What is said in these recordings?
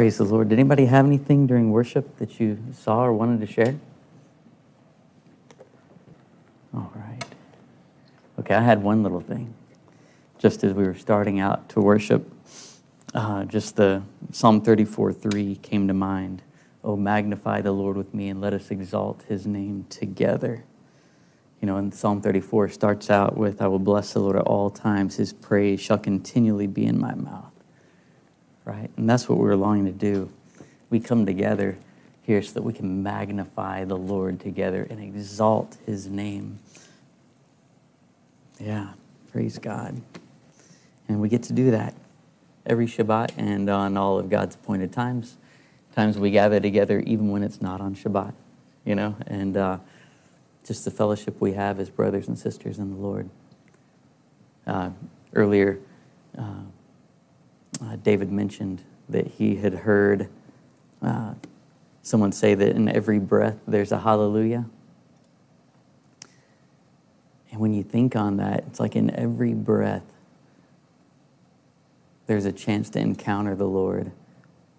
Praise the Lord. Did anybody have anything during worship that you saw or wanted to share? All right. Okay, I had one little thing. Just as we were starting out to worship, uh, just the Psalm 34 3 came to mind. Oh, magnify the Lord with me and let us exalt his name together. You know, and Psalm 34 starts out with, I will bless the Lord at all times. His praise shall continually be in my mouth. Right? And that's what we're longing to do. We come together here so that we can magnify the Lord together and exalt his name. Yeah, praise God. And we get to do that every Shabbat and on all of God's appointed times. Times we gather together even when it's not on Shabbat, you know, and uh, just the fellowship we have as brothers and sisters in the Lord. Uh, earlier, uh, uh, David mentioned that he had heard uh, someone say that in every breath there's a hallelujah. And when you think on that, it's like in every breath there's a chance to encounter the Lord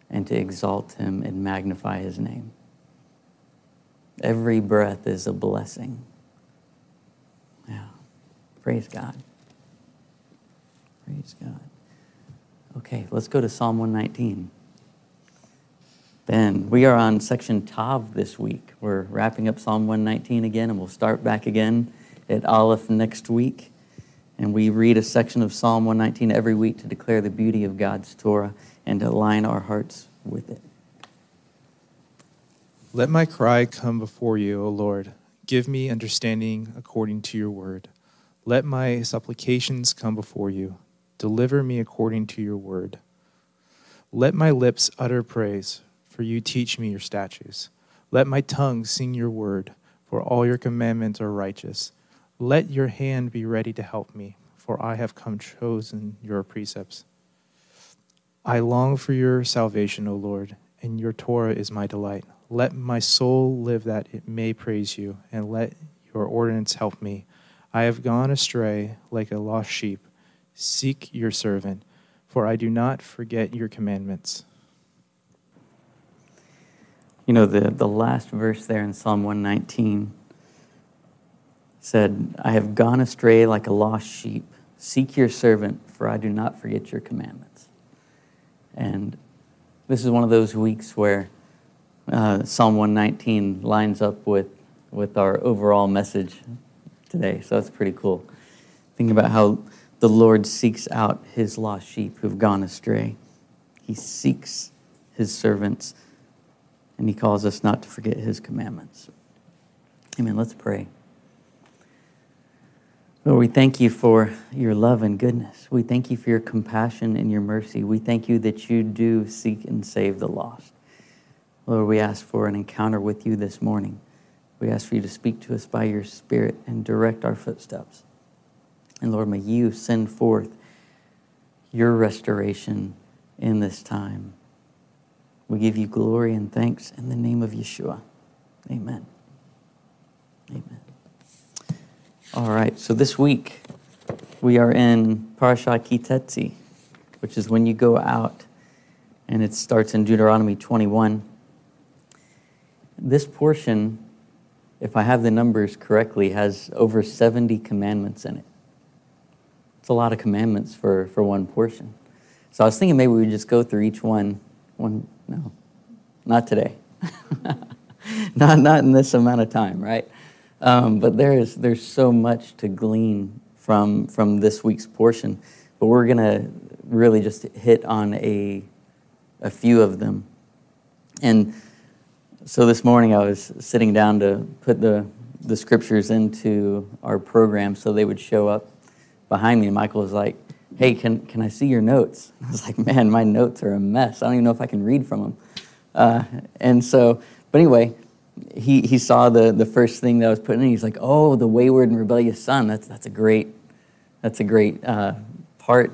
and to exalt him and magnify his name. Every breath is a blessing. Yeah. Praise God. Praise God. Okay, let's go to Psalm 119. Ben, we are on section Tav this week. We're wrapping up Psalm 119 again, and we'll start back again at Aleph next week. And we read a section of Psalm 119 every week to declare the beauty of God's Torah and to align our hearts with it. Let my cry come before you, O Lord. Give me understanding according to your word. Let my supplications come before you. Deliver me according to your word. Let my lips utter praise, for you teach me your statutes. Let my tongue sing your word, for all your commandments are righteous. Let your hand be ready to help me, for I have come chosen your precepts. I long for your salvation, O Lord, and your Torah is my delight. Let my soul live that it may praise you, and let your ordinance help me. I have gone astray like a lost sheep. Seek your servant, for I do not forget your commandments. You know, the, the last verse there in Psalm 119 said, I have gone astray like a lost sheep. Seek your servant, for I do not forget your commandments. And this is one of those weeks where uh, Psalm 119 lines up with, with our overall message today. So that's pretty cool. Thinking about how the Lord seeks out his lost sheep who've gone astray. He seeks his servants, and he calls us not to forget his commandments. Amen. Let's pray. Lord, we thank you for your love and goodness. We thank you for your compassion and your mercy. We thank you that you do seek and save the lost. Lord, we ask for an encounter with you this morning. We ask for you to speak to us by your Spirit and direct our footsteps. And Lord, may you send forth your restoration in this time. We give you glory and thanks in the name of Yeshua. Amen. Amen. All right, so this week we are in Parashat Ki Tetze, which is when you go out, and it starts in Deuteronomy 21. This portion, if I have the numbers correctly, has over 70 commandments in it. A lot of commandments for, for one portion. So I was thinking maybe we would just go through each one. One, no, not today. not, not in this amount of time, right? Um, but there is, there's so much to glean from, from this week's portion. But we're going to really just hit on a, a few of them. And so this morning I was sitting down to put the, the scriptures into our program so they would show up behind me. And Michael was like, Hey, can, can I see your notes? I was like, Man, my notes are a mess. I don't even know if I can read from them. Uh, and so, but anyway, he, he saw the, the first thing that I was putting in. He's like, oh, the wayward and rebellious son. That's, that's a great, that's a great uh, part.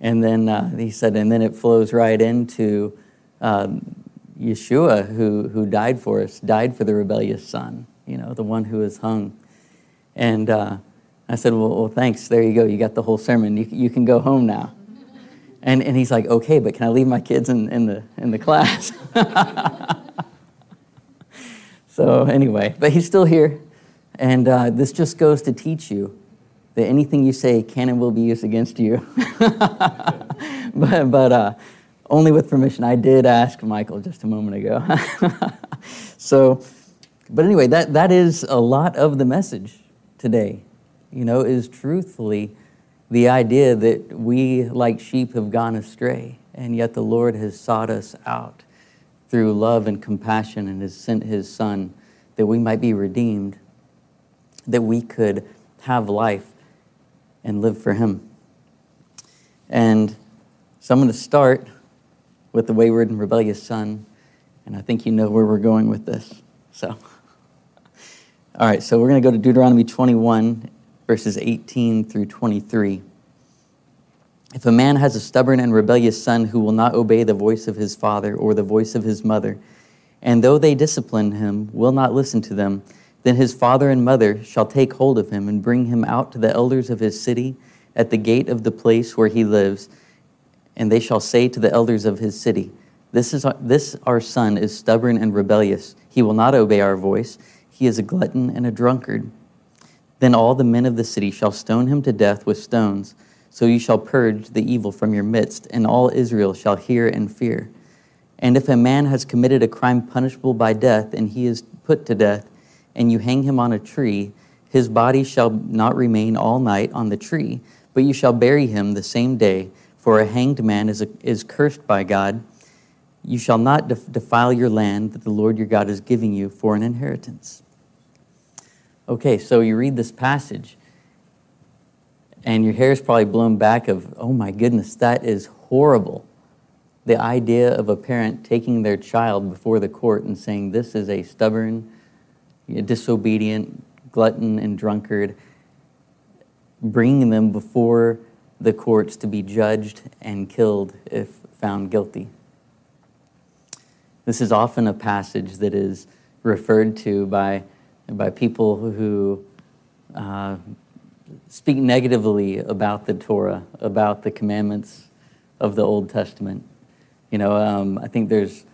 And then uh, he said, and then it flows right into um, Yeshua, who, who died for us, died for the rebellious son, you know, the one who was hung. And uh, I said, well, well, thanks. There you go. You got the whole sermon. You, you can go home now. And, and he's like, okay, but can I leave my kids in, in, the, in the class? so, anyway, but he's still here. And uh, this just goes to teach you that anything you say can and will be used against you. but but uh, only with permission. I did ask Michael just a moment ago. so, but anyway, that, that is a lot of the message today, you know, is truthfully the idea that we, like sheep, have gone astray, and yet the Lord has sought us out through love and compassion and has sent his Son that we might be redeemed, that we could have life and live for him. And so I'm going to start with the wayward and rebellious son, and I think you know where we're going with this. So, all right, so we're going to go to Deuteronomy 21, verses 18 through 23. If a man has a stubborn and rebellious son who will not obey the voice of his father or the voice of his mother, and though they discipline him, will not listen to them, then his father and mother shall take hold of him and bring him out to the elders of his city at the gate of the place where he lives, and they shall say to the elders of his city, this, is this our son is stubborn and rebellious. He will not obey our voice. He is a glutton and a drunkard. Then all the men of the city shall stone him to death with stones. So you shall purge the evil from your midst, and all Israel shall hear and fear. And if a man has committed a crime punishable by death, and he is put to death, and you hang him on a tree, his body shall not remain all night on the tree, but you shall bury him the same day, for a hanged man is, a, is cursed by God. You shall not defile your land that the Lord your God is giving you for an inheritance. Okay, so you read this passage and your hair is probably blown back of, oh my goodness, that is horrible. The idea of a parent taking their child before the court and saying, this is a stubborn, disobedient, glutton, and drunkard, bringing them before the courts to be judged and killed if found guilty. This is often a passage that is referred to by, by people who uh, speak negatively about the Torah, about the commandments of the Old Testament. You know, um, I think there's,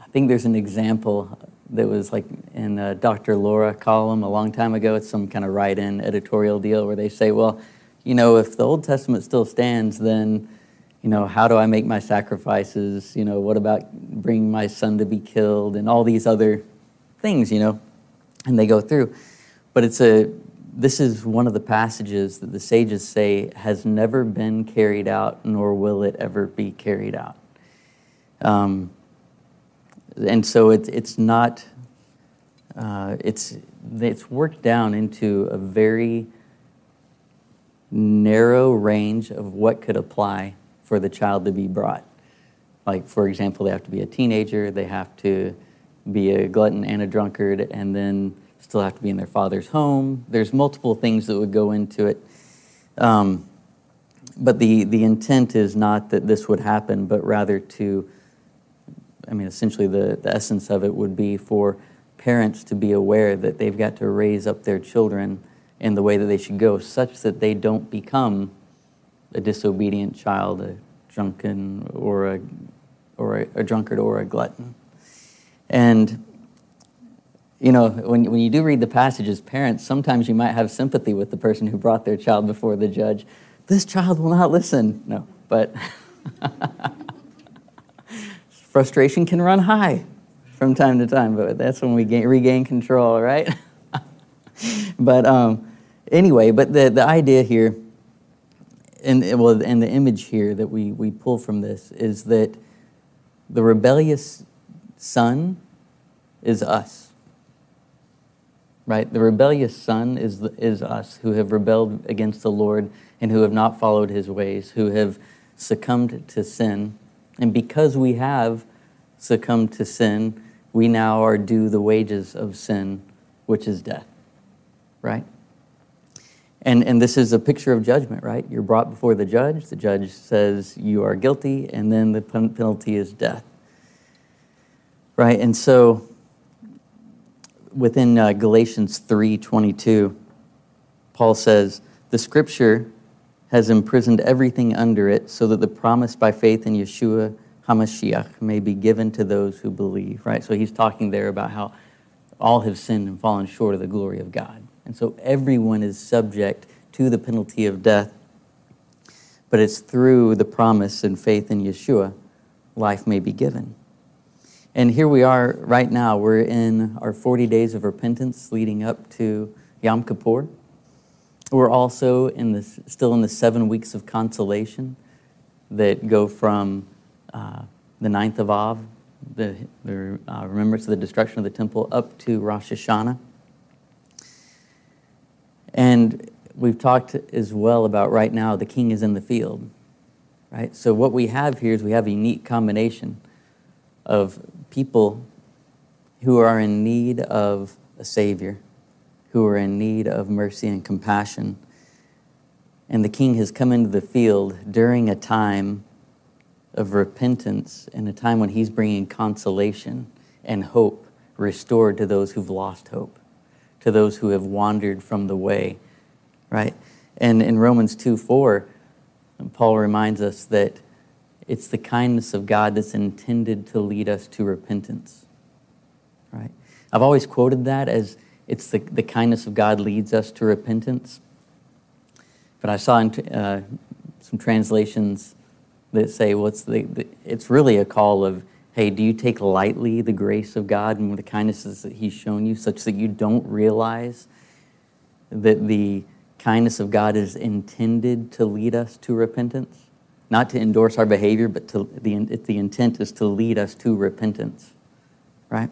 I think there's an example that was like in Dr. Laura column a long time ago. It's some kind of write-in editorial deal where they say, well, you know, if the Old Testament still stands, then, you know, how do I make my sacrifices? You know, what about bringing my son to be killed and all these other things, you know? And they go through. But it's a this is one of the passages that the sages say has never been carried out, nor will it ever be carried out. Um, and so it, it's not, uh, it's, it's worked down into a very narrow range of what could apply for the child to be brought. Like, for example, they have to be a teenager, they have to be a glutton and a drunkard, and then still have to be in their father's home. There's multiple things that would go into it. Um, but the, the intent is not that this would happen, but rather to, I mean, essentially the, the essence of it would be for parents to be aware that they've got to raise up their children in the way that they should go, such that they don't become a disobedient child, a drunken or a, or a, a drunkard or a glutton. And you know, when, when you do read the passages, parents, sometimes you might have sympathy with the person who brought their child before the judge. This child will not listen. No, but frustration can run high from time to time, but that's when we gain, regain control, right? but um, anyway, but the, the idea here, and, well, and the image here that we, we pull from this is that the rebellious son is us right? The rebellious son is, is us who have rebelled against the Lord and who have not followed his ways, who have succumbed to sin. And because we have succumbed to sin, we now are due the wages of sin, which is death, right? And, and this is a picture of judgment, right? You're brought before the judge. The judge says you are guilty, and then the penalty is death, right? And so within uh, Galatians 3:22, Paul says, "The scripture has imprisoned everything under it so that the promise by faith in Yeshua HaMashiach may be given to those who believe." Right? So he's talking there about how all have sinned and fallen short of the glory of God. And so everyone is subject to the penalty of death. But it's through the promise and faith in Yeshua life may be given. And here we are right now. We're in our 40 days of repentance leading up to Yom Kippur. We're also in the, still in the seven weeks of consolation that go from uh, the ninth of Av, the, the uh, remembrance of the destruction of the temple, up to Rosh Hashanah. And we've talked as well about right now the king is in the field, right? So what we have here is we have a unique combination of people who are in need of a Savior, who are in need of mercy and compassion. And the King has come into the field during a time of repentance and a time when He's bringing consolation and hope restored to those who've lost hope, to those who have wandered from the way, right? And in Romans 2 4, Paul reminds us that it's the kindness of God that's intended to lead us to repentance. Right? I've always quoted that as it's the, the kindness of God leads us to repentance. But I saw in uh, some translations that say, well, it's, the, the, it's really a call of, hey, do you take lightly the grace of God and the kindnesses that He's shown you such that you don't realize that the kindness of God is intended to lead us to repentance? Not to endorse our behavior, but to the, the intent is to lead us to repentance, right?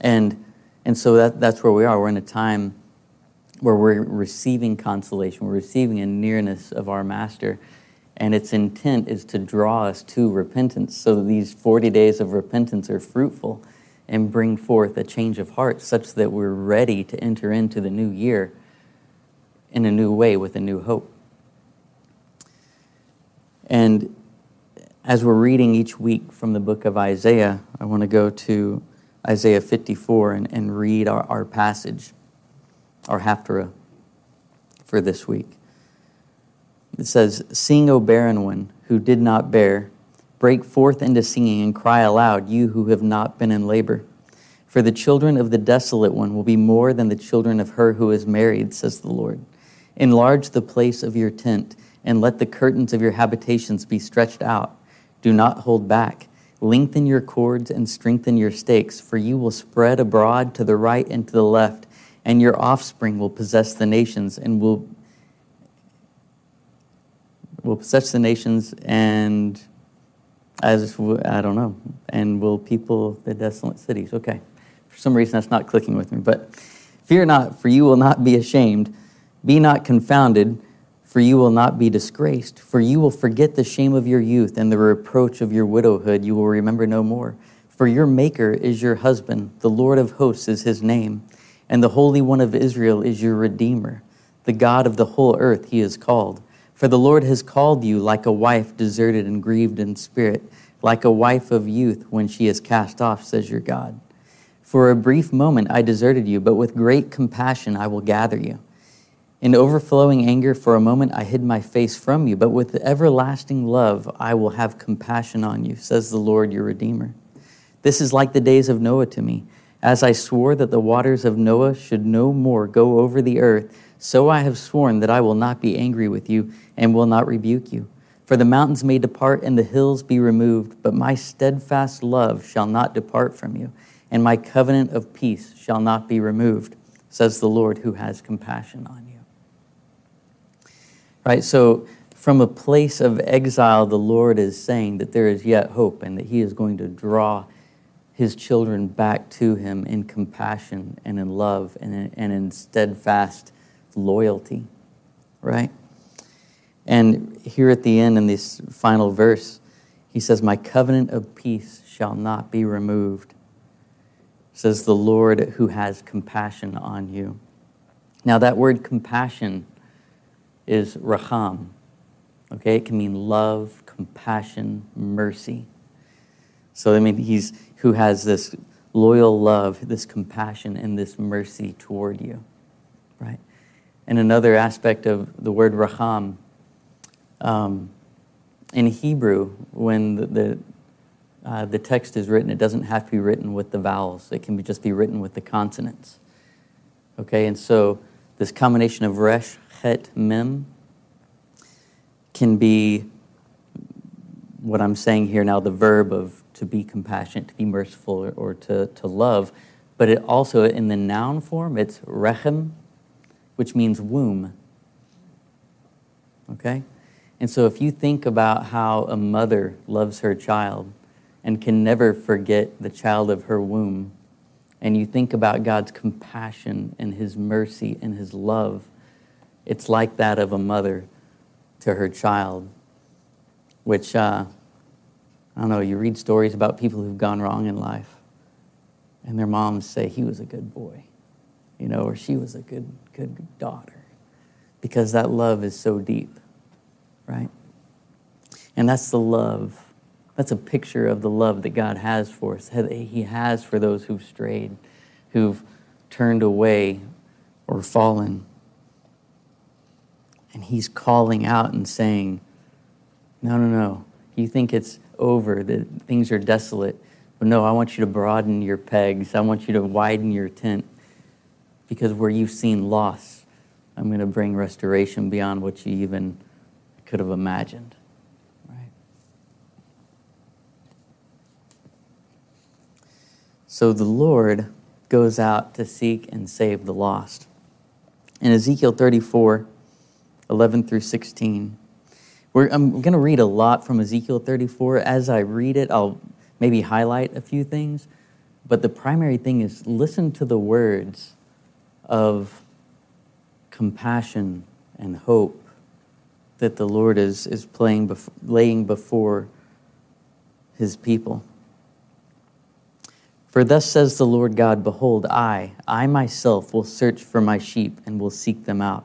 And, and so that, that's where we are. We're in a time where we're receiving consolation, we're receiving a nearness of our Master, and its intent is to draw us to repentance so that these 40 days of repentance are fruitful and bring forth a change of heart such that we're ready to enter into the new year in a new way with a new hope. And as we're reading each week from the book of Isaiah, I want to go to Isaiah 54 and, and read our, our passage, our Haftarah, for this week. It says, Sing, O barren one who did not bear, break forth into singing and cry aloud, you who have not been in labor. For the children of the desolate one will be more than the children of her who is married, says the Lord. Enlarge the place of your tent and let the curtains of your habitations be stretched out. Do not hold back. Lengthen your cords and strengthen your stakes, for you will spread abroad to the right and to the left, and your offspring will possess the nations and will will possess the nations and as I don't know, and will people the desolate cities. Okay. For some reason that's not clicking with me, but fear not, for you will not be ashamed. Be not confounded for you will not be disgraced, for you will forget the shame of your youth and the reproach of your widowhood you will remember no more. For your Maker is your husband, the Lord of hosts is his name, and the Holy One of Israel is your Redeemer. The God of the whole earth he is called. For the Lord has called you like a wife deserted and grieved in spirit, like a wife of youth when she is cast off, says your God. For a brief moment I deserted you, but with great compassion I will gather you. In overflowing anger, for a moment I hid my face from you, but with everlasting love I will have compassion on you, says the Lord your Redeemer. This is like the days of Noah to me. As I swore that the waters of Noah should no more go over the earth, so I have sworn that I will not be angry with you and will not rebuke you. For the mountains may depart and the hills be removed, but my steadfast love shall not depart from you, and my covenant of peace shall not be removed, says the Lord who has compassion on you. Right? So, from a place of exile, the Lord is saying that there is yet hope and that He is going to draw His children back to Him in compassion and in love and in, and in steadfast loyalty. Right? And here at the end, in this final verse, He says, My covenant of peace shall not be removed. says the Lord who has compassion on you. Now, that word compassion is raham. Okay, it can mean love, compassion, mercy. So, I mean, he's who has this loyal love, this compassion, and this mercy toward you, right? And another aspect of the word raham, um, in Hebrew, when the, the, uh, the text is written, it doesn't have to be written with the vowels. It can be, just be written with the consonants. Okay, and so this combination of resh, het, mem can be what I'm saying here now, the verb of to be compassionate, to be merciful, or, or to, to love. But it also, in the noun form, it's rechem, which means womb. Okay? And so if you think about how a mother loves her child and can never forget the child of her womb, and you think about God's compassion and his mercy and his love, it's like that of a mother to her child, which, uh, I don't know, you read stories about people who've gone wrong in life, and their moms say, he was a good boy, you know, or she was a good, good daughter, because that love is so deep, right? And that's the love. That's a picture of the love that God has for us, He has for those who've strayed, who've turned away or fallen. And he's calling out and saying, No, no, no. You think it's over, that things are desolate. But no, I want you to broaden your pegs. I want you to widen your tent. Because where you've seen loss, I'm going to bring restoration beyond what you even could have imagined. Right? So the Lord goes out to seek and save the lost. In Ezekiel 34, 11 through 16. We're, I'm going to read a lot from Ezekiel 34. As I read it, I'll maybe highlight a few things. But the primary thing is listen to the words of compassion and hope that the Lord is, is playing bef- laying before his people. For thus says the Lord God Behold, I, I myself will search for my sheep and will seek them out.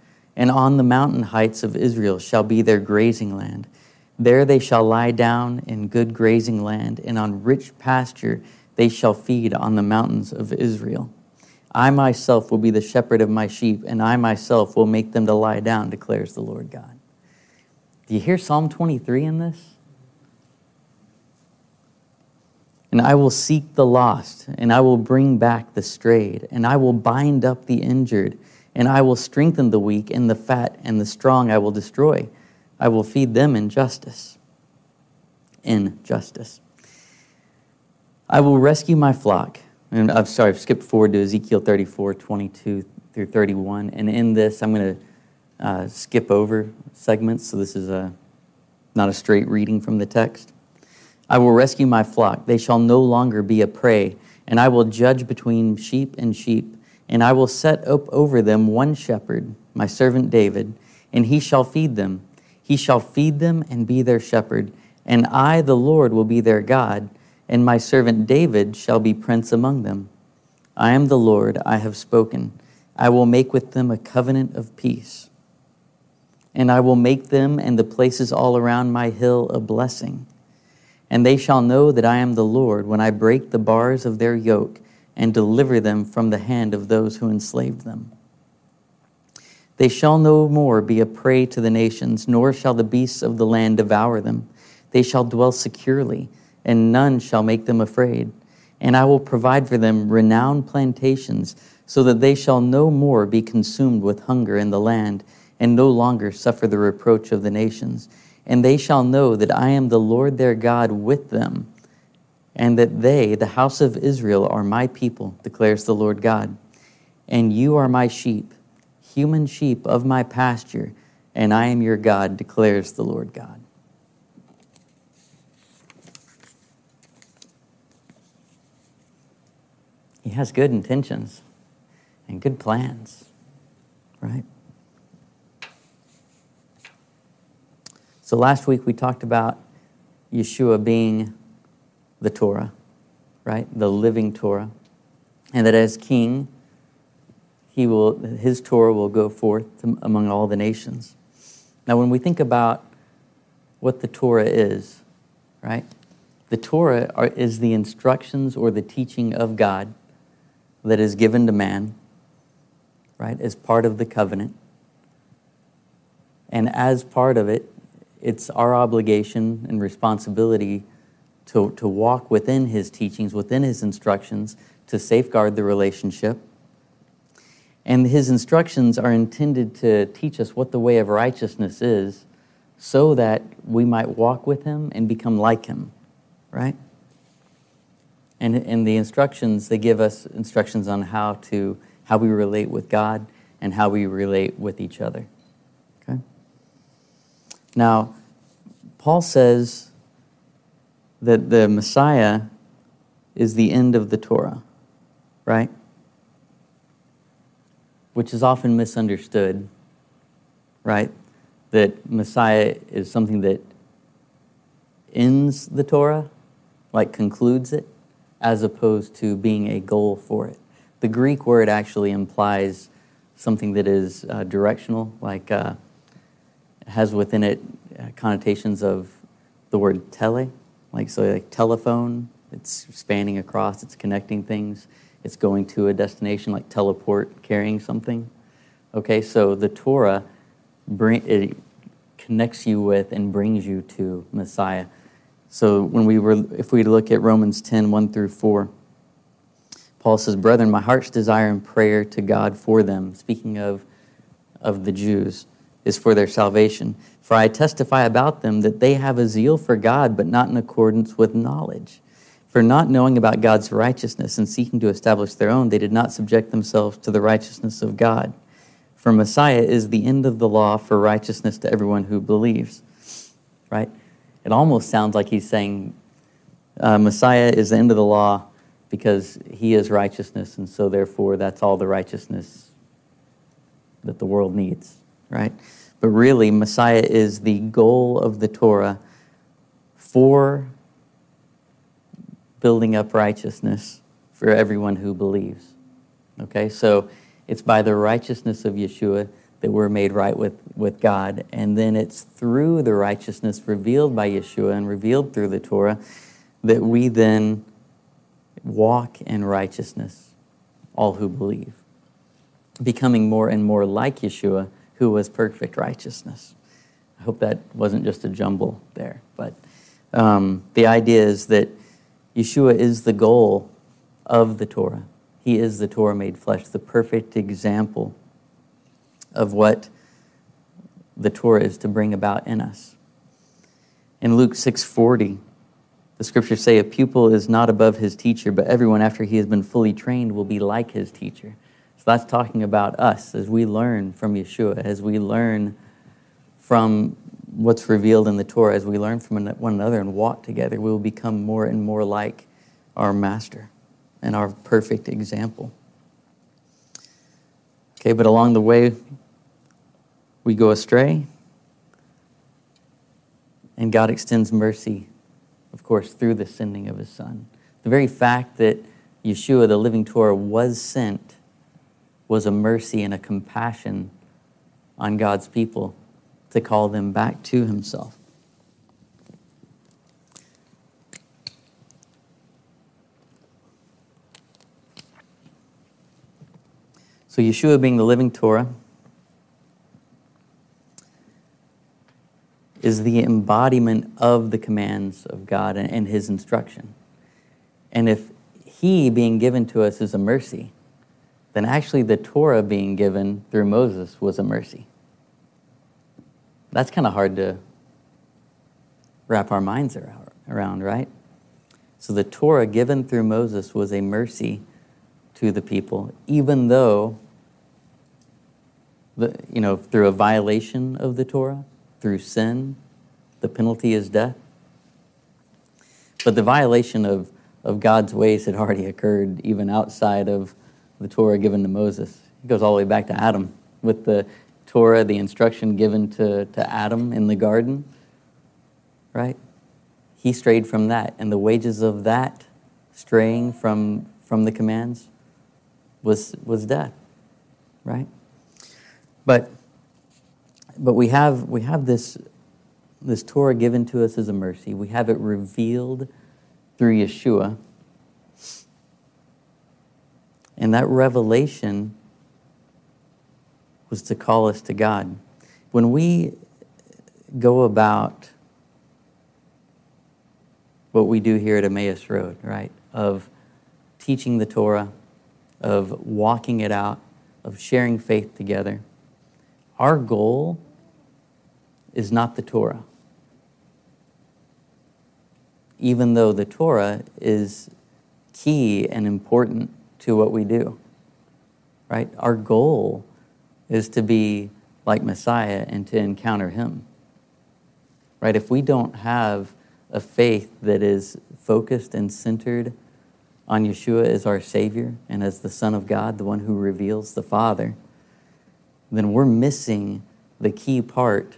and on the mountain heights of Israel shall be their grazing land. There they shall lie down in good grazing land, and on rich pasture they shall feed on the mountains of Israel. I myself will be the shepherd of my sheep, and I myself will make them to lie down, declares the Lord God. Do you hear Psalm 23 in this? And I will seek the lost, and I will bring back the strayed, and I will bind up the injured and I will strengthen the weak, and the fat and the strong I will destroy. I will feed them in justice. In justice. I will rescue my flock. And I'm sorry, I've skipped forward to Ezekiel 34, 22 through 31. And in this, I'm going to uh, skip over segments. So this is a, not a straight reading from the text. I will rescue my flock. They shall no longer be a prey, and I will judge between sheep and sheep and I will set up over them one shepherd, my servant David, and he shall feed them. He shall feed them and be their shepherd. And I, the Lord, will be their God, and my servant David shall be prince among them. I am the Lord, I have spoken. I will make with them a covenant of peace. And I will make them and the places all around my hill a blessing. And they shall know that I am the Lord when I break the bars of their yoke and deliver them from the hand of those who enslaved them. They shall no more be a prey to the nations, nor shall the beasts of the land devour them. They shall dwell securely, and none shall make them afraid. And I will provide for them renowned plantations, so that they shall no more be consumed with hunger in the land, and no longer suffer the reproach of the nations. And they shall know that I am the Lord their God with them and that they, the house of Israel, are my people, declares the Lord God. and you are my sheep, human sheep of my pasture, and I am your God, declares the Lord God. He has good intentions and good plans, right? So last week we talked about Yeshua being the Torah, right? The living Torah. And that as king, he will, his Torah will go forth among all the nations. Now, when we think about what the Torah is, right? The Torah are, is the instructions or the teaching of God that is given to man, right, as part of the covenant. And as part of it, it's our obligation and responsibility to, to walk within his teachings, within his instructions, to safeguard the relationship. And his instructions are intended to teach us what the way of righteousness is so that we might walk with him and become like him, right? And, and the instructions, they give us instructions on how to how we relate with God and how we relate with each other. Okay? Now, Paul says that the Messiah is the end of the Torah, right? Which is often misunderstood, right? That Messiah is something that ends the Torah, like concludes it as opposed to being a goal for it. The Greek word actually implies something that is uh, directional, like uh, has within it uh, connotations of the word tele, like so like telephone. It's spanning across. It's connecting things. It's going to a destination, like teleport, carrying something. Okay, so the Torah bring it connects you with and brings you to Messiah. So when we were, if we look at Romans 10, 1 through 4, Paul says, Brethren, my heart's desire and prayer to God for them, speaking of, of the Jews, is for their salvation. For I testify about them that they have a zeal for God, but not in accordance with knowledge. For not knowing about God's righteousness and seeking to establish their own, they did not subject themselves to the righteousness of God. For Messiah is the end of the law for righteousness to everyone who believes. Right? It almost sounds like he's saying uh, Messiah is the end of the law because he is righteousness, and so therefore that's all the righteousness that the world needs, right? But really, Messiah is the goal of the Torah for building up righteousness for everyone who believes. Okay, so it's by the righteousness of Yeshua that we're made right with, with God. And then it's through the righteousness revealed by Yeshua and revealed through the Torah that we then walk in righteousness, all who believe, becoming more and more like Yeshua, who was perfect righteousness. I hope that wasn't just a jumble there, but um, the idea is that Yeshua is the goal of the Torah. He is the Torah made flesh, the perfect example of what the Torah is to bring about in us. In Luke 6:40, the scriptures say a pupil is not above his teacher, but everyone after he has been fully trained will be like his teacher. So that's talking about us as we learn from Yeshua, as we learn from what's revealed in the Torah, as we learn from one another and walk together, we will become more and more like our master and our perfect example. Okay, but along the way, we go astray, and God extends mercy, of course, through the sending of His Son. The very fact that Yeshua, the living Torah, was sent was a mercy and a compassion on God's people to call them back to Himself. So, Yeshua being the living Torah, is the embodiment of the commands of God and, His instruction. And if He being given to us is a mercy, then actually the Torah being given through Moses was a mercy. That's kind of hard to wrap our minds around, right? So the Torah given through Moses was a mercy to the people, even though the, you know, through a violation of the Torah, through sin, the penalty is death. But the violation of, of God's ways had already occurred even outside of the Torah given to Moses. It goes all the way back to Adam with the Torah, the instruction given to, to Adam in the garden, right? He strayed from that, and the wages of that straying from, from the commands was, was death, right? But, but we have, we have this, this Torah given to us as a mercy. We have it revealed through Yeshua. And that revelation was to call us to God. When we go about what we do here at Emmaus Road, right, of teaching the Torah, of walking it out, of sharing faith together, our goal is not the Torah. Even though the Torah is key and important to what we do, right? Our goal is to be like Messiah and to encounter Him. Right? If we don't have a faith that is focused and centered on Yeshua as our Savior and as the Son of God, the one who reveals the Father, then we're missing the key part.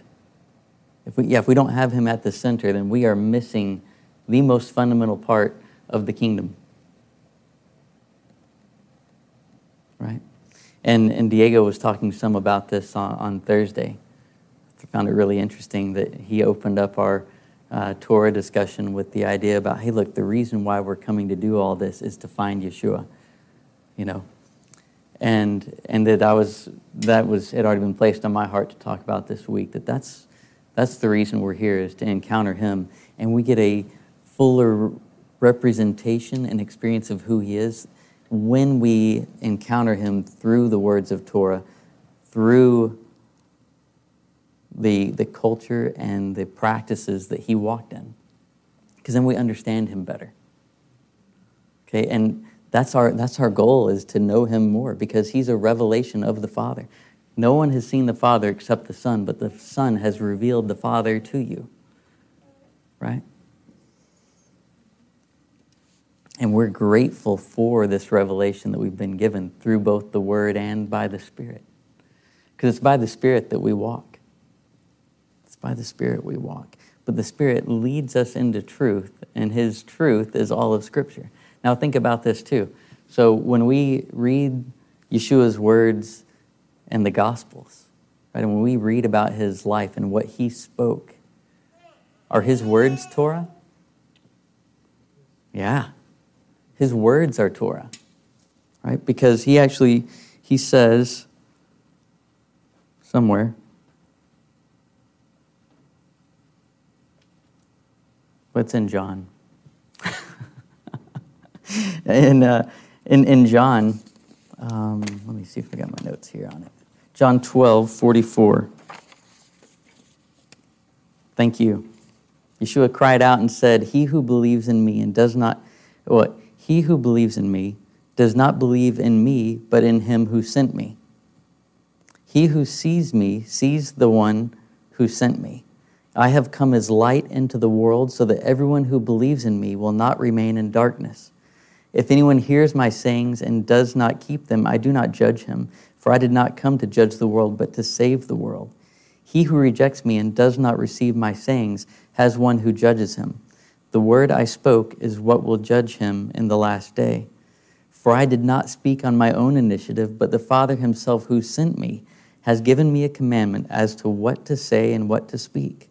If we, yeah, if we don't have Him at the center, then we are missing the most fundamental part of the kingdom. Right? And, and Diego was talking some about this on, on Thursday. I found it really interesting that he opened up our uh, Torah discussion with the idea about, hey, look, the reason why we're coming to do all this is to find Yeshua, you know, and and that I was that was had already been placed on my heart to talk about this week. That that's that's the reason we're here is to encounter Him, and we get a fuller representation and experience of who He is when we encounter him through the words of Torah, through the, the culture and the practices that he walked in. Because then we understand him better. Okay, and that's our, that's our goal is to know him more because he's a revelation of the Father. No one has seen the Father except the Son, but the Son has revealed the Father to you. Right? And we're grateful for this revelation that we've been given through both the Word and by the Spirit. Because it's by the Spirit that we walk. It's by the Spirit we walk. But the Spirit leads us into truth, and His truth is all of Scripture. Now, think about this too. So, when we read Yeshua's words and the Gospels, right, and when we read about His life and what He spoke, are His words Torah? Yeah, his words are Torah, right? Because he actually, he says somewhere, what's in John? in, uh, in, in John, um, let me see if I got my notes here on it. John 12, 44. Thank you. Yeshua cried out and said, He who believes in me and does not, what? He who believes in me does not believe in me, but in him who sent me. He who sees me sees the one who sent me. I have come as light into the world so that everyone who believes in me will not remain in darkness. If anyone hears my sayings and does not keep them, I do not judge him, for I did not come to judge the world, but to save the world. He who rejects me and does not receive my sayings has one who judges him. The word I spoke is what will judge him in the last day. For I did not speak on my own initiative, but the Father himself who sent me has given me a commandment as to what to say and what to speak.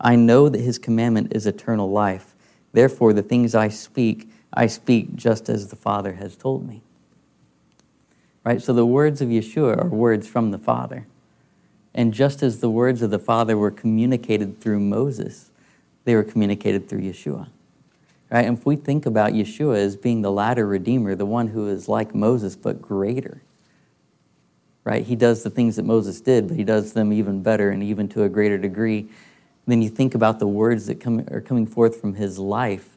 I know that his commandment is eternal life. Therefore, the things I speak, I speak just as the Father has told me. Right? So the words of Yeshua are words from the Father. And just as the words of the Father were communicated through Moses, they were communicated through Yeshua. Right? And if we think about Yeshua as being the latter redeemer, the one who is like Moses but greater, right? He does the things that Moses did, but he does them even better and even to a greater degree. Then you think about the words that come, are coming forth from his life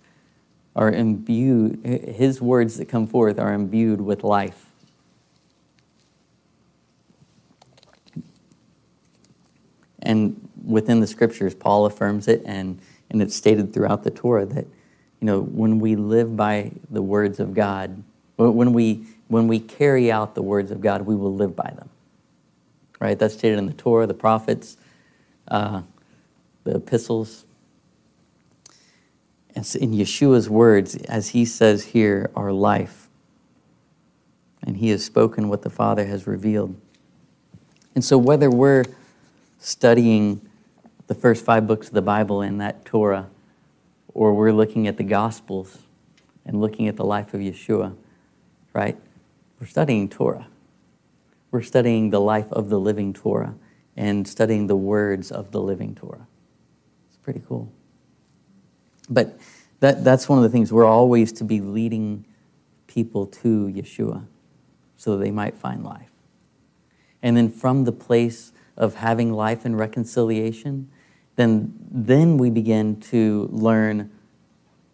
are imbued, his words that come forth are imbued with life. And within the scriptures, Paul affirms it, and, and it's stated throughout the Torah that, you know, when we live by the words of God, when we, when we carry out the words of God, we will live by them. Right? That's stated in the Torah, the prophets, uh, the epistles. And in Yeshua's words, as he says here, are life. And he has spoken what the Father has revealed. And so, whether we're studying the first five books of the Bible in that Torah, or we're looking at the Gospels and looking at the life of Yeshua, right? We're studying Torah. We're studying the life of the living Torah and studying the words of the living Torah. It's pretty cool. But that, that's one of the things we're always to be leading people to Yeshua so they might find life. And then from the place of having life and reconciliation, then, then we begin to learn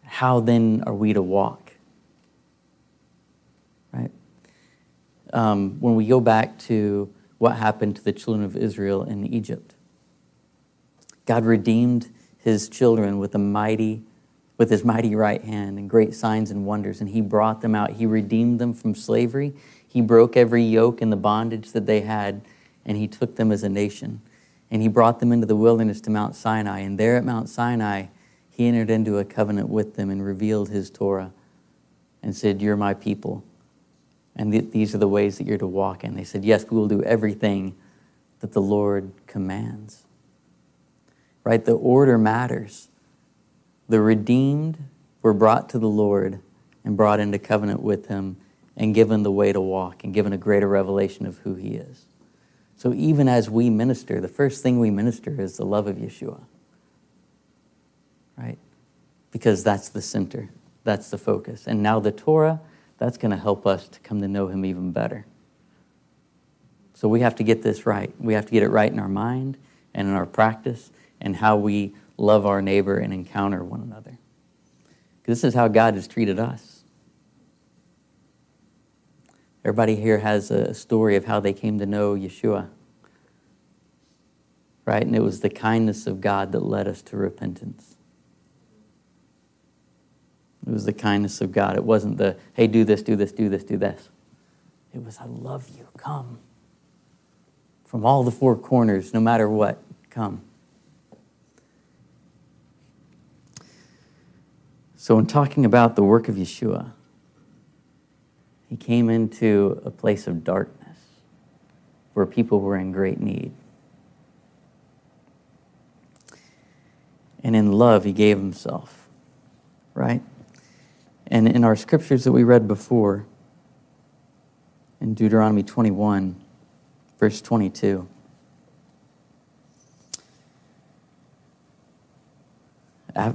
how then are we to walk right? Um, when we go back to what happened to the children of Israel in Egypt, God redeemed his children with a mighty with his mighty right hand and great signs and wonders and he brought them out. He redeemed them from slavery. He broke every yoke and the bondage that they had and he took them as a nation and he brought them into the wilderness to mount sinai and there at mount sinai he entered into a covenant with them and revealed his torah and said you're my people and th- these are the ways that you're to walk in. They said, Yes, we will do everything that the Lord commands. Right? The order matters. The redeemed were brought to the Lord and brought into covenant with Him and given the way to walk and given a greater revelation of who He is. So even as we minister, the first thing we minister is the love of Yeshua. Right? Because that's the center, that's the focus. And now the Torah that's going to help us to come to know Him even better. So we have to get this right. We have to get it right in our mind and in our practice and how we love our neighbor and encounter one another. Because this is how God has treated us. Everybody here has a story of how they came to know Yeshua. Right? And it was the kindness of God that led us to repentance. It was the kindness of God. It wasn't the, hey, do this, do this, do this, do this. It was, I love you. Come. From all the four corners, no matter what, come. So, in talking about the work of Yeshua, he came into a place of darkness where people were in great need. And in love, he gave himself, right? And in our scriptures that we read before, in Deuteronomy 21, verse 22,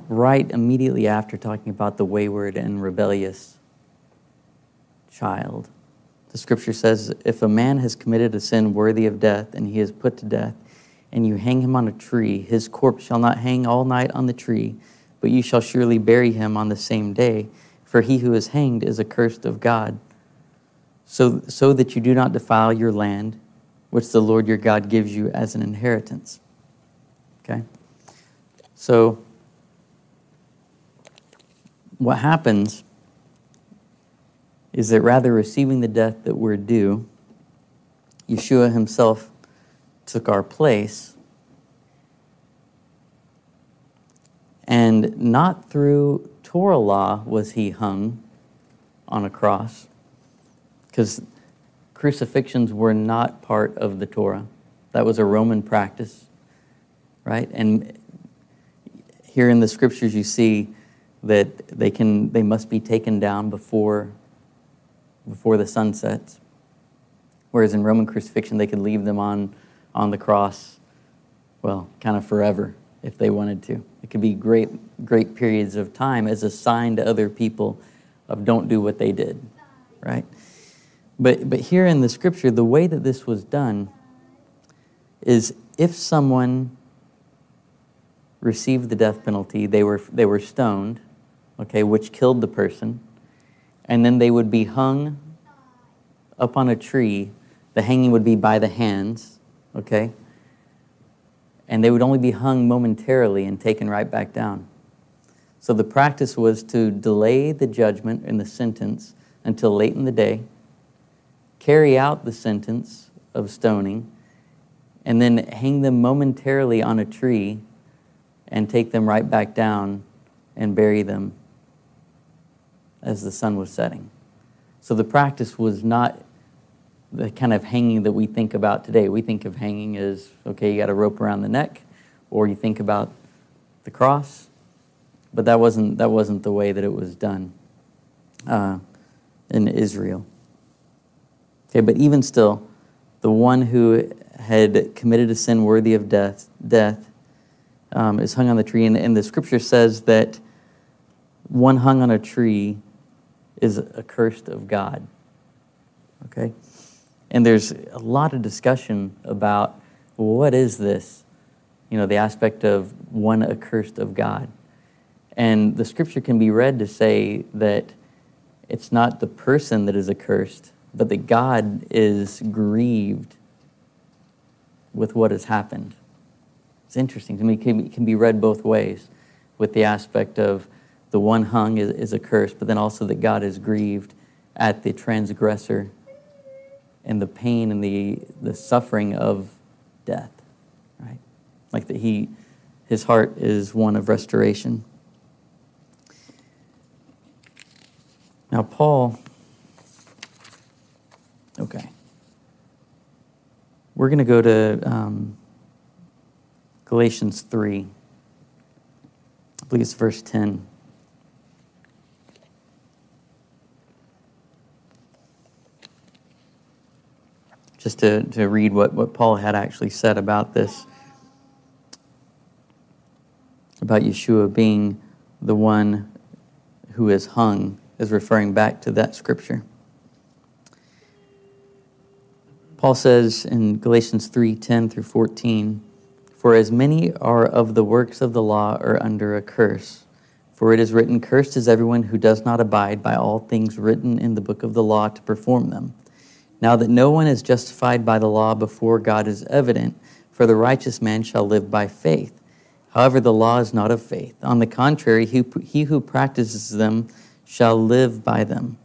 right immediately after talking about the wayward and rebellious child, the scripture says, If a man has committed a sin worthy of death and he is put to death, and you hang him on a tree, his corpse shall not hang all night on the tree, but you shall surely bury him on the same day for he who is hanged is accursed of God. So, so that you do not defile your land, which the Lord your God gives you as an inheritance. Okay? So, what happens is that rather receiving the death that we're due, Yeshua himself took our place. And not through Torah law was he hung on a cross because crucifixions were not part of the Torah. That was a Roman practice, right? And here in the scriptures, you see that they can they must be taken down before before the sun sets. Whereas in Roman crucifixion, they could leave them on on the cross, well, kind of forever if they wanted to. It could be great, great periods of time as a sign to other people of don't do what they did, right? But, but here in the scripture, the way that this was done is if someone received the death penalty, they were, they were stoned, okay, which killed the person, and then they would be hung up on a tree. The hanging would be by the hands, okay? and they would only be hung momentarily and taken right back down. So the practice was to delay the judgment and the sentence until late in the day, carry out the sentence of stoning, and then hang them momentarily on a tree and take them right back down and bury them as the sun was setting. So the practice was not the kind of hanging that we think about today. We think of hanging as okay, you got a rope around the neck, or you think about the cross, but that wasn't that wasn't the way that it was done uh, in Israel. Okay, but even still, the one who had committed a sin worthy of death, death, um, is hung on the tree, and, and the scripture says that one hung on a tree is accursed of God. Okay? And there's a lot of discussion about what is this? You know, the aspect of one accursed of God. And the scripture can be read to say that it's not the person that is accursed, but that God is grieved with what has happened. It's interesting to me. It can be read both ways with the aspect of the one hung is, is a curse, but then also that God is grieved at the transgressor and the pain and the, the suffering of death, right? Like that he, his heart is one of restoration. Now, Paul, okay. We're going to go to um, Galatians 3. I believe it's verse 10. Just to, to read what, what Paul had actually said about this, about Yeshua being the one who is hung, is referring back to that scripture. Paul says in Galatians 3 10 through 14, For as many are of the works of the law are under a curse. For it is written, Cursed is everyone who does not abide by all things written in the book of the law to perform them. Now that no one is justified by the law before God is evident, for the righteous man shall live by faith. However, the law is not of faith. On the contrary, he, he who practices them shall live by them.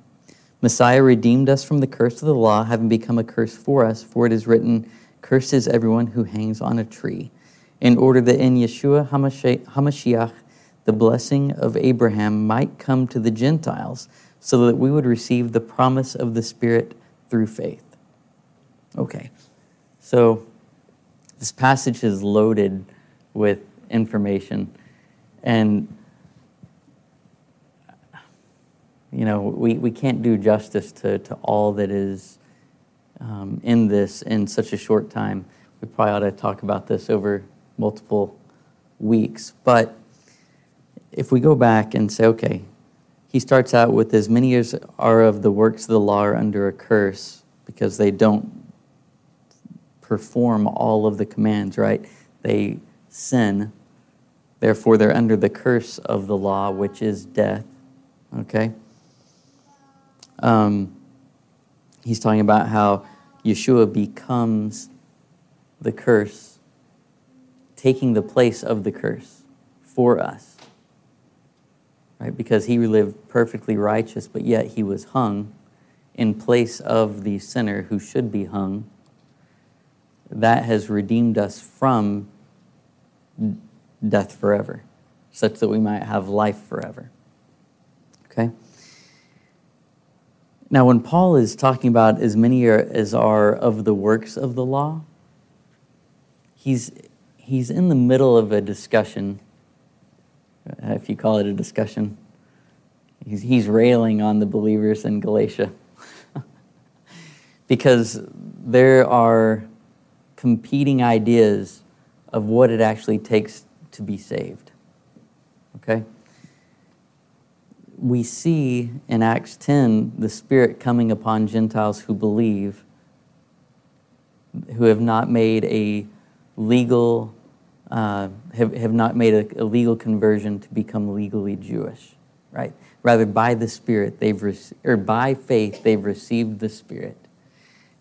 Messiah redeemed us from the curse of the law, having become a curse for us, for it is written, Cursed is everyone who hangs on a tree, in order that in Yeshua HaMashiach the blessing of Abraham might come to the Gentiles, so that we would receive the promise of the Spirit through faith. Okay, so this passage is loaded with information, and you know we, we can't do justice to, to all that is um, in this in such a short time. We probably ought to talk about this over multiple weeks, but if we go back and say, okay, he starts out with as many as are of the works of the law are under a curse because they don't perform all of the commands, right? They sin. Therefore, they're under the curse of the law, which is death. Okay? Um, he's talking about how Yeshua becomes the curse, taking the place of the curse for us right? Because he lived perfectly righteous, but yet he was hung in place of the sinner who should be hung. That has redeemed us from death forever, such that we might have life forever. Okay? Now, when Paul is talking about as many as are of the works of the law, he's, he's in the middle of a discussion Uh, if you call it a discussion. He's, he's railing on the believers in Galatia because there are competing ideas of what it actually takes to be saved. Okay? We see in Acts 10 the Spirit coming upon Gentiles who believe, who have not made a legal uh, have, have not made a, a, legal conversion to become legally Jewish, right? Rather, by the Spirit, they've re- or by faith, they've received the Spirit.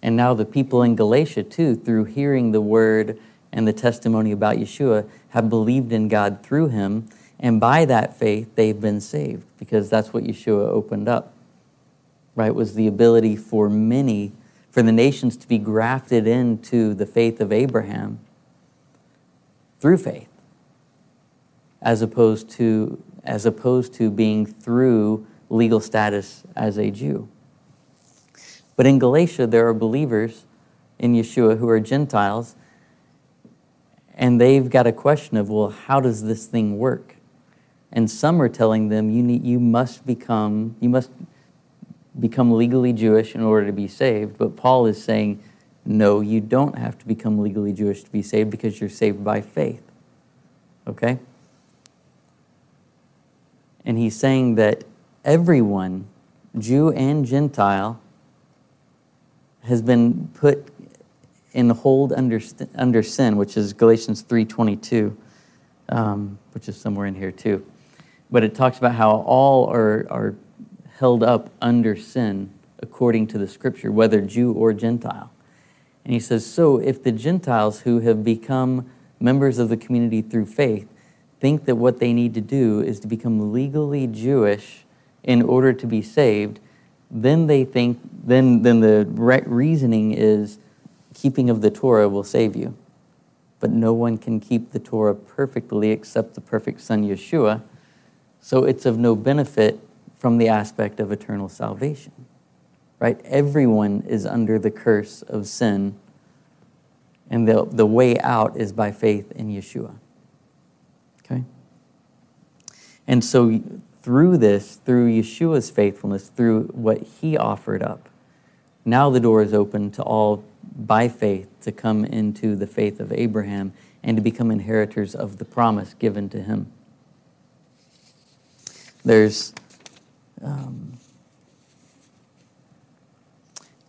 And now the people in Galatia, too, through hearing the word and the testimony about Yeshua have believed in God through him, and by that faith they've been saved because that's what Yeshua opened up. Right was the ability for many for the nations to be grafted into the faith of Abraham through faith as opposed to as opposed to being through legal status as a Jew. But in Galatia there are believers in Yeshua who are Gentiles and they've got a question of well how does this thing work? And some are telling them you need you must become you must become legally Jewish in order to be saved. But Paul is saying, no, you don't have to become legally Jewish to be saved because you're saved by faith. Okay? And he's saying that everyone, Jew and Gentile, has been put in hold under, under sin, which is Galatians 3.22, um, which is somewhere in here too. But it talks about how all are, are held up under sin according to the scripture, whether Jew or Gentile. And he says, So if the Gentiles who have become members of the community through faith think that what they need to do is to become legally Jewish in order to be saved, then they think, then, then the right reasoning is keeping of the Torah will save you. But no one can keep the Torah perfectly except the perfect Son, Yeshua. So it's of no benefit from the aspect of eternal salvation. Right? Everyone is under the curse of sin, and the, the way out is by faith in Yeshua. Okay? And so, through this, through Yeshua's faithfulness, through what he offered up, now the door is open to all by faith to come into the faith of Abraham and to become inheritors of the promise given to him. There's um,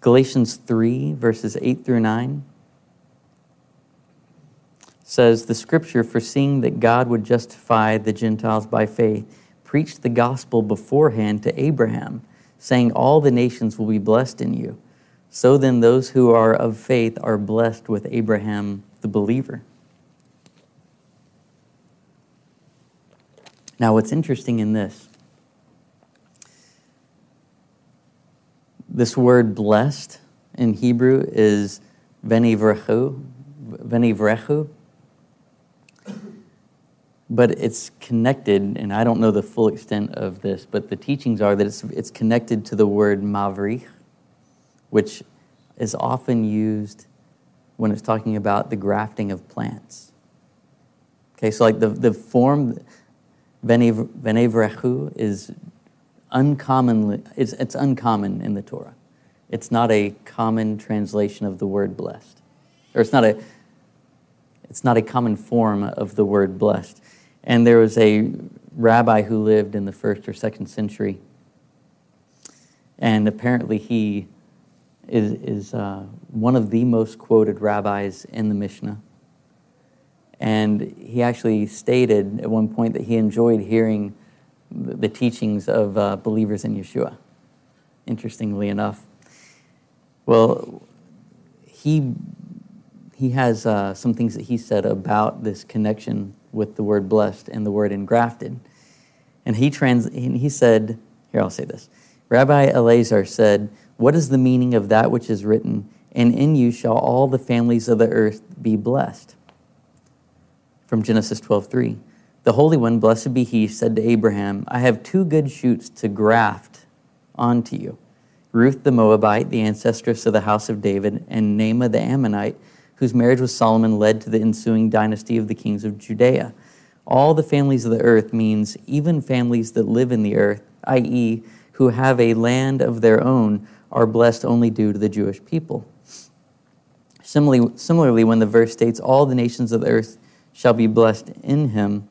Galatians 3, verses 8 through 9 says, The scripture, foreseeing that God would justify the Gentiles by faith, preached the gospel beforehand to Abraham, saying, All the nations will be blessed in you. So then, those who are of faith are blessed with Abraham the believer. Now, what's interesting in this This word blessed in Hebrew is venivrechu, venivrechu. But it's connected, and I don't know the full extent of this, but the teachings are that it's, it's connected to the word mavrich, which is often used when it's talking about the grafting of plants. Okay, so like the, the form venivrechu is uncommonly, it's, it's uncommon in the Torah. It's not a common translation of the word blessed. Or it's not a, it's not a common form of the word blessed. And there was a rabbi who lived in the first or second century. And apparently he is, is uh, one of the most quoted rabbis in the Mishnah. And he actually stated at one point that he enjoyed hearing the teachings of uh, believers in Yeshua, interestingly enough. Well, he, he has uh, some things that he said about this connection with the word blessed and the word engrafted. And he, trans, he said, here, I'll say this. Rabbi Elazar said, What is the meaning of that which is written? And in you shall all the families of the earth be blessed. From Genesis 12 3. The Holy One, blessed be He, said to Abraham, I have two good shoots to graft onto you Ruth the Moabite, the ancestress of the house of David, and Naamah the Ammonite, whose marriage with Solomon led to the ensuing dynasty of the kings of Judea. All the families of the earth means even families that live in the earth, i.e., who have a land of their own, are blessed only due to the Jewish people. Similarly, similarly, when the verse states, All the nations of the earth shall be blessed in him,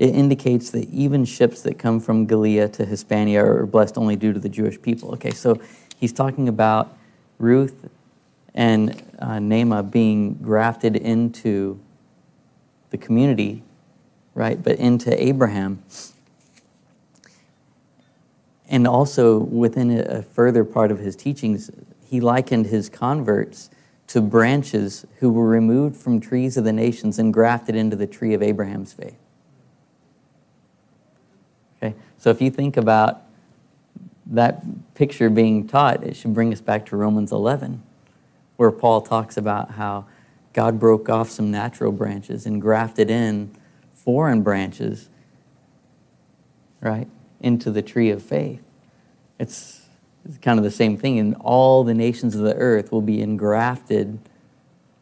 it indicates that even ships that come from Galilea to Hispania are blessed only due to the Jewish people. Okay, so he's talking about Ruth and uh, being grafted into the community, right, but into Abraham. And also within a further part of his teachings, he likened his converts to branches who were removed from trees of the nations and grafted into the tree of Abraham's faith. So if you think about that picture being taught, it should bring us back to Romans 11, where Paul talks about how God broke off some natural branches and grafted in foreign branches, right, into the tree of faith. It's, it's kind of the same thing, and all the nations of the earth will be engrafted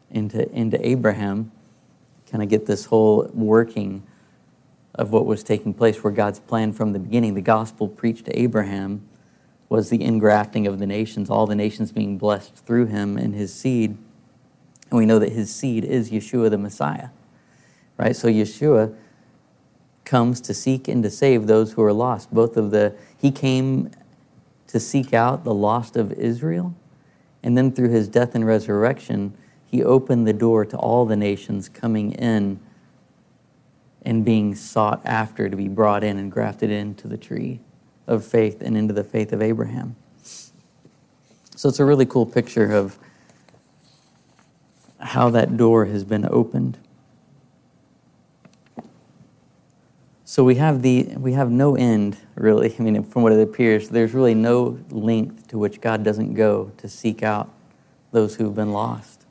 into, into Abraham. Kind of get this whole working of what was taking place, where God's plan from the beginning, the gospel preached to Abraham, was the ingrafting of the nations, all the nations being blessed through him and his seed. And we know that his seed is Yeshua the Messiah, right? So Yeshua comes to seek and to save those who are lost. Both of the, he came to seek out the lost of Israel, and then through his death and resurrection, he opened the door to all the nations coming in and being sought after to be brought in and grafted into the tree of faith and into the faith of Abraham. So it's a really cool picture of how that door has been opened. So we have the we have no end really. I mean, from what it appears, there's really no length to which God doesn't go to seek out those who've been lost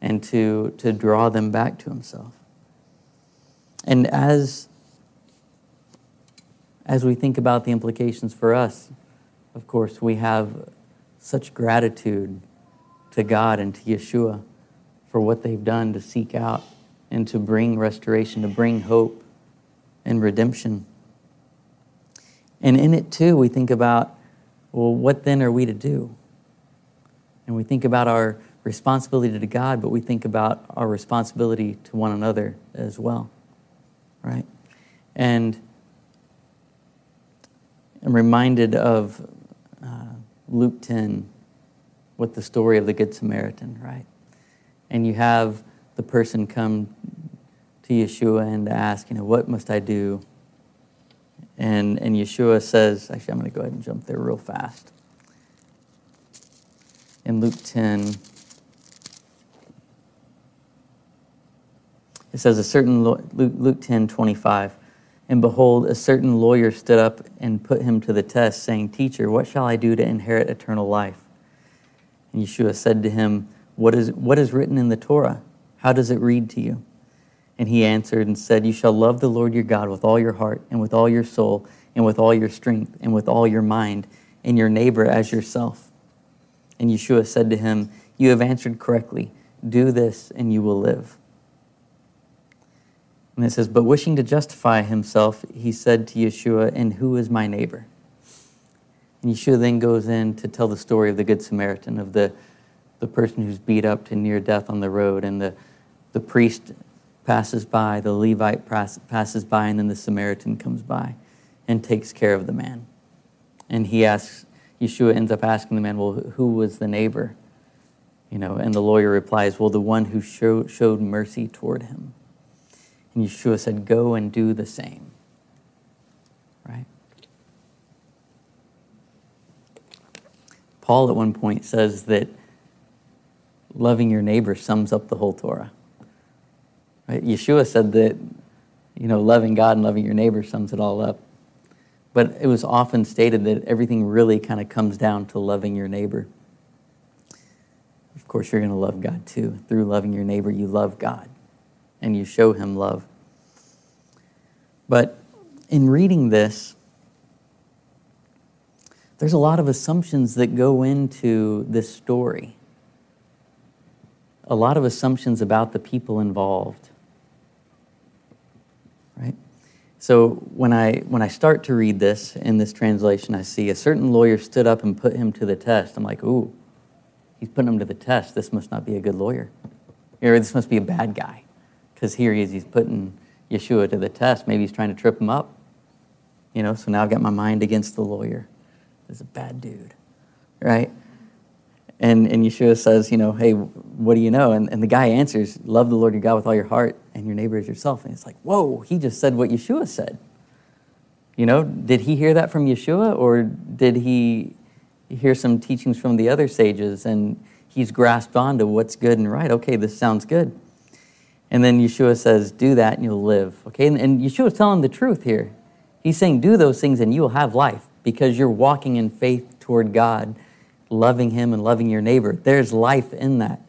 and to to draw them back to Himself. And as as we think about the implications for us, of course, we have such gratitude to God and to Yeshua for what they've done to seek out and to bring restoration, to bring hope and redemption. And in it, too, we think about, well, what then are we to do? And we think about our responsibility to God, but we think about our responsibility to one another as well, right? And I'm reminded of uh, Luke 10 with the story of the Good Samaritan, right? and you have the person come to Yeshua and ask, you know, what must I do? And, and Yeshua says, actually, I'm going to go ahead and jump there real fast. In Luke 10, it says, a certain, Luke, Luke 10, 25, and behold, a certain lawyer stood up and put him to the test, saying, Teacher, what shall I do to inherit eternal life? And Yeshua said to him, what is, what is written in the Torah? How does it read to you? And he answered and said, You shall love the Lord your God with all your heart, and with all your soul, and with all your strength, and with all your mind, and your neighbor as yourself. And Yeshua said to him, You have answered correctly. Do this, and you will live. And it says, But wishing to justify himself, he said to Yeshua, And who is my neighbor? And Yeshua then goes in to tell the story of the Good Samaritan, of the the person who's beat up to near death on the road, and the, the priest passes by, the Levite passes by, and then the Samaritan comes by and takes care of the man. And he asks, Yeshua ends up asking the man, Well, who was the neighbor? You know, and the lawyer replies, Well, the one who show, showed mercy toward him. And Yeshua said, Go and do the same. Right? Paul at one point says that loving your neighbor sums up the whole Torah. Right? Yeshua said that, you know, loving God and loving your neighbor sums it all up. But it was often stated that everything really kind of comes down to loving your neighbor. Of course, you're going to love God too. Through loving your neighbor, you love God and you show him love. But in reading this, there's a lot of assumptions that go into this story a lot of assumptions about the people involved. Right? So when I, when I start to read this in this translation, I see a certain lawyer stood up and put him to the test. I'm like, ooh, he's putting him to the test. This must not be a good lawyer. Or this must be a bad guy. Because here he is, he's putting Yeshua to the test. Maybe he's trying to trip him up. You know, so now I've got my mind against the lawyer. He's a bad dude, right? And, and Yeshua says, you know, hey, what do you know? And, and the guy answers, love the Lord your God with all your heart and your neighbor as yourself. And it's like, whoa, he just said what Yeshua said. You know, did he hear that from Yeshua or did he hear some teachings from the other sages? And he's grasped onto what's good and right. Okay, this sounds good. And then Yeshua says, Do that and you'll live. Okay, and, and Yeshua's telling the truth here. He's saying, Do those things and you will have life because you're walking in faith toward God, loving Him and loving your neighbor. There's life in that.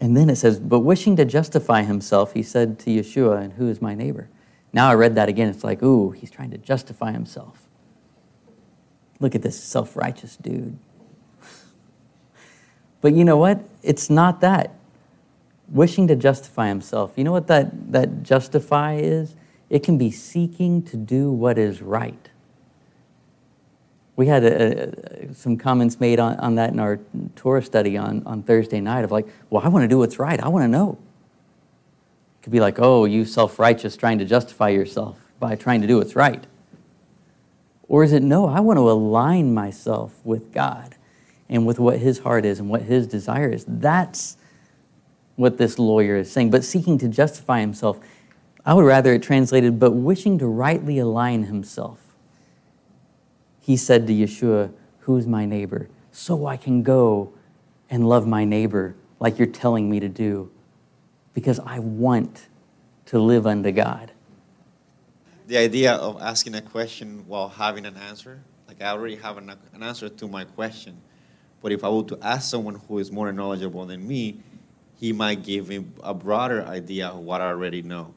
And then it says, But wishing to justify himself, he said to Yeshua, And who is my neighbor? Now I read that again. It's like, Ooh, he's trying to justify himself. Look at this self righteous dude. but you know what? It's not that. Wishing to justify himself. You know what that, that justify is? It can be seeking to do what is right. We had a, a, some comments made on, on that in our Torah study on, on Thursday night of like, well, I want to do what's right. I want to know. It could be like, oh, you self righteous trying to justify yourself by trying to do what's right. Or is it, no, I want to align myself with God and with what His heart is and what His desire is? That's what this lawyer is saying. But seeking to justify himself, I would rather it translated, but wishing to rightly align himself he said to Yeshua, Who's my neighbor? So I can go and love my neighbor like you're telling me to do because I want to live unto God. The idea of asking a question while having an answer, like I already have an, an answer to my question, but if I were to ask someone who is more knowledgeable than me, he might give me a broader idea of what I already know.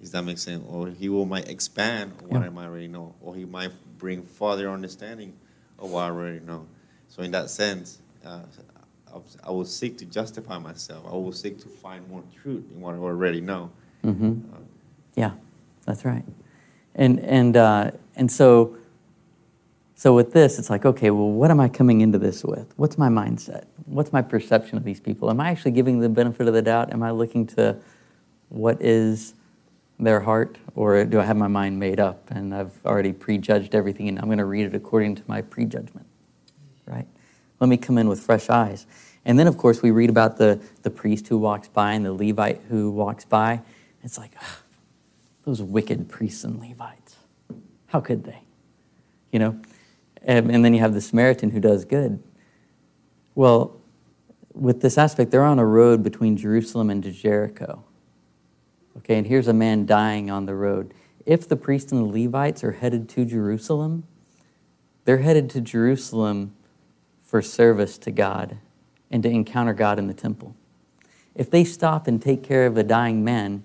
Does that make sense? Or he will might expand what yeah. I might already know, or he might bring further understanding of what I already know. So in that sense, uh, I will seek to justify myself. I will seek to find more truth in what I already know. Mm-hmm. Uh, yeah, that's right. And and uh, and so so with this, it's like, okay, well, what am I coming into this with? What's my mindset? What's my perception of these people? Am I actually giving the benefit of the doubt? Am I looking to what is their heart, or do I have my mind made up and I've already prejudged everything and I'm going to read it according to my prejudgment? Right? Let me come in with fresh eyes. And then, of course, we read about the, the priest who walks by and the Levite who walks by. It's like, ugh, those wicked priests and Levites. How could they? You know? And, and then you have the Samaritan who does good. Well, with this aspect, they're on a road between Jerusalem and Jericho. Okay, and here's a man dying on the road. If the priests and the Levites are headed to Jerusalem, they're headed to Jerusalem for service to God and to encounter God in the temple. If they stop and take care of a dying man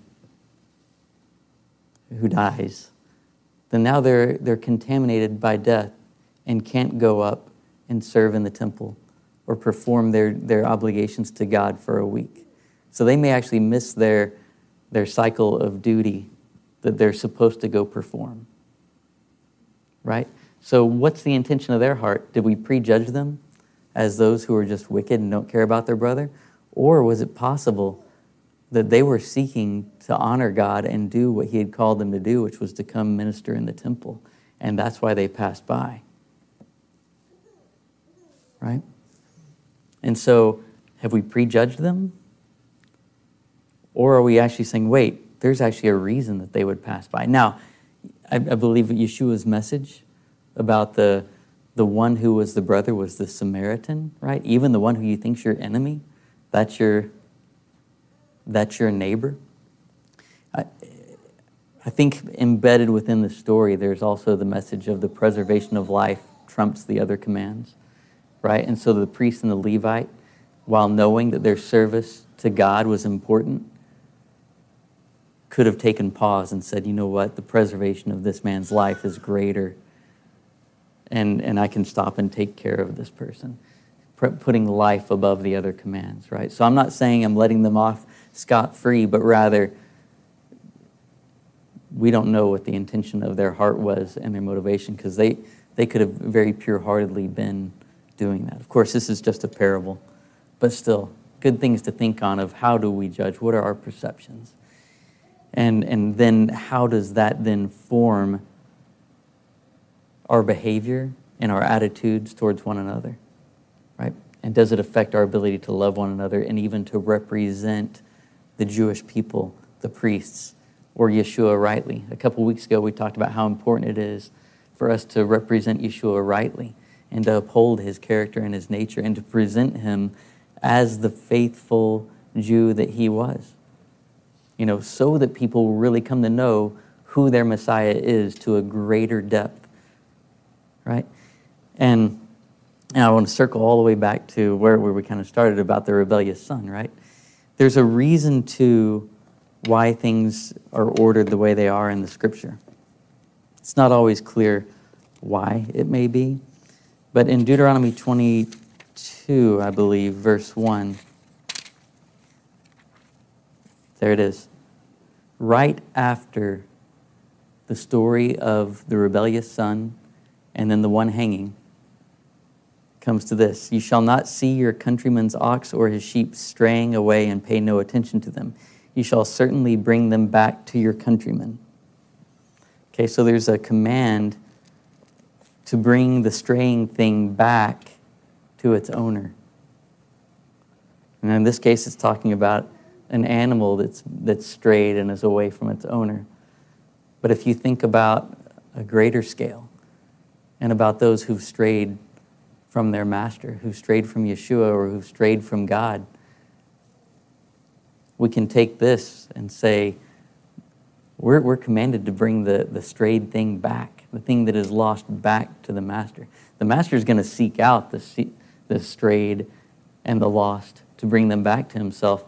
who dies, then now they're, they're contaminated by death and can't go up and serve in the temple or perform their, their obligations to God for a week. So they may actually miss their their cycle of duty that they're supposed to go perform. Right? So, what's the intention of their heart? Did we prejudge them as those who are just wicked and don't care about their brother? Or was it possible that they were seeking to honor God and do what He had called them to do, which was to come minister in the temple? And that's why they passed by. Right? And so, have we prejudged them? Or are we actually saying, wait, there's actually a reason that they would pass by? Now, I, I believe Yeshua's message about the, the one who was the brother was the Samaritan, right? Even the one who you think's your enemy, that's your, that's your neighbor. I, I think embedded within the story, there's also the message of the preservation of life trumps the other commands, right? And so the priest and the Levite, while knowing that their service to God was important, could have taken pause and said, you know what, the preservation of this man's life is greater. And, and I can stop and take care of this person, putting life above the other commands, right? So I'm not saying I'm letting them off scot free, but rather, we don't know what the intention of their heart was and their motivation because they, they could have very pure heartedly been doing that. Of course, this is just a parable, but still, good things to think on of how do we judge? What are our perceptions? And, and then how does that then form our behavior and our attitudes towards one another? Right? And does it affect our ability to love one another and even to represent the Jewish people, the priests, or Yeshua rightly? A couple weeks ago, we talked about how important it is for us to represent Yeshua rightly. And to uphold his character and his nature and to present him as the faithful Jew that he was. You know, so that people really come to know who their Messiah is to a greater depth. Right? And, and I want to circle all the way back to where, where we kind of started about the rebellious son, right? There's a reason to why things are ordered the way they are in the scripture. It's not always clear why it may be, but in Deuteronomy 22, I believe, verse 1, there it is. Right after the story of the rebellious son and then the one hanging comes to this You shall not see your countryman's ox or his sheep straying away and pay no attention to them. You shall certainly bring them back to your countrymen. Okay, so there's a command to bring the straying thing back to its owner. And in this case, it's talking about an animal that's, that's strayed and is away from its owner. But if you think about a greater scale and about those who've strayed from their master, who've strayed from Yeshua, or who've strayed from God, we can take this and say, we're, we're commanded to bring the, the strayed thing back, the thing that is lost back to the master. The master is going to seek out the, the strayed and the lost to bring them back to himself.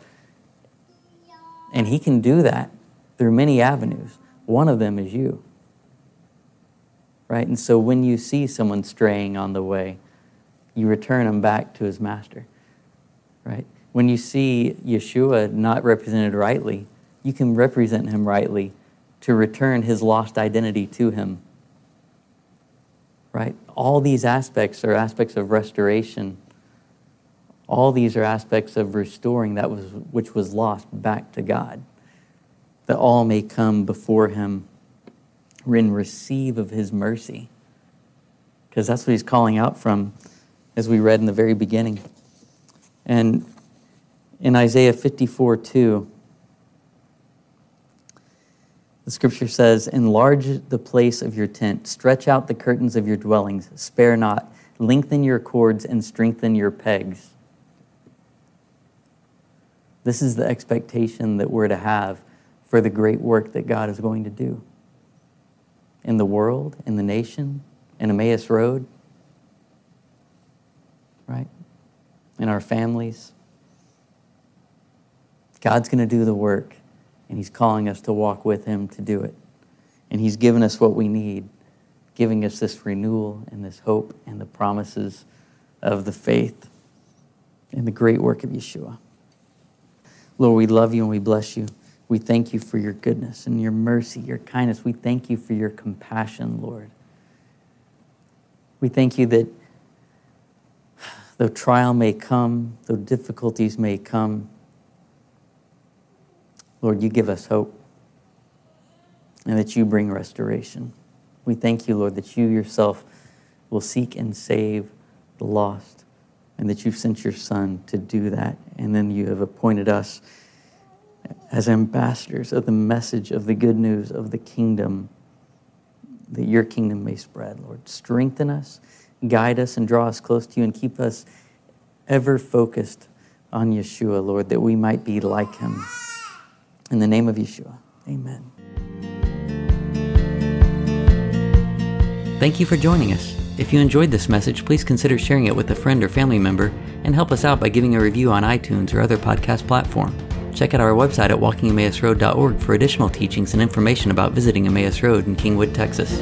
And he can do that through many avenues. One of them is you. Right? And so when you see someone straying on the way, you return them back to his master. Right? When you see Yeshua not represented rightly, you can represent him rightly to return his lost identity to him. Right? All these aspects are aspects of restoration. All these are aspects of restoring that was which was lost back to God that all may come before him and receive of his mercy. Because that's what he's calling out from, as we read in the very beginning. And in Isaiah 54 2, the scripture says, Enlarge the place of your tent, stretch out the curtains of your dwellings, spare not, lengthen your cords, and strengthen your pegs. This is the expectation that we're to have for the great work that God is going to do in the world, in the nation, in Emmaus Road, right? In our families. God's going to do the work, and He's calling us to walk with Him to do it. And He's given us what we need, giving us this renewal and this hope and the promises of the faith and the great work of Yeshua. Lord, we love you and we bless you. We thank you for your goodness and your mercy, your kindness. We thank you for your compassion, Lord. We thank you that though trial may come, though difficulties may come, Lord, you give us hope and that you bring restoration. We thank you, Lord, that you yourself will seek and save the lost and that you've sent your Son to do that. And then you have appointed us as ambassadors of the message of the good news of the kingdom, that your kingdom may spread, Lord. Strengthen us, guide us, and draw us close to you, and keep us ever focused on Yeshua, Lord, that we might be like him. In the name of Yeshua, amen. Thank you for joining us. If you enjoyed this message, please consider sharing it with a friend or family member and help us out by giving a review on iTunes or other podcast platform. Check out our website at walkingemmausroad.org for additional teachings and information about visiting Emmaus Road in Kingwood, Texas.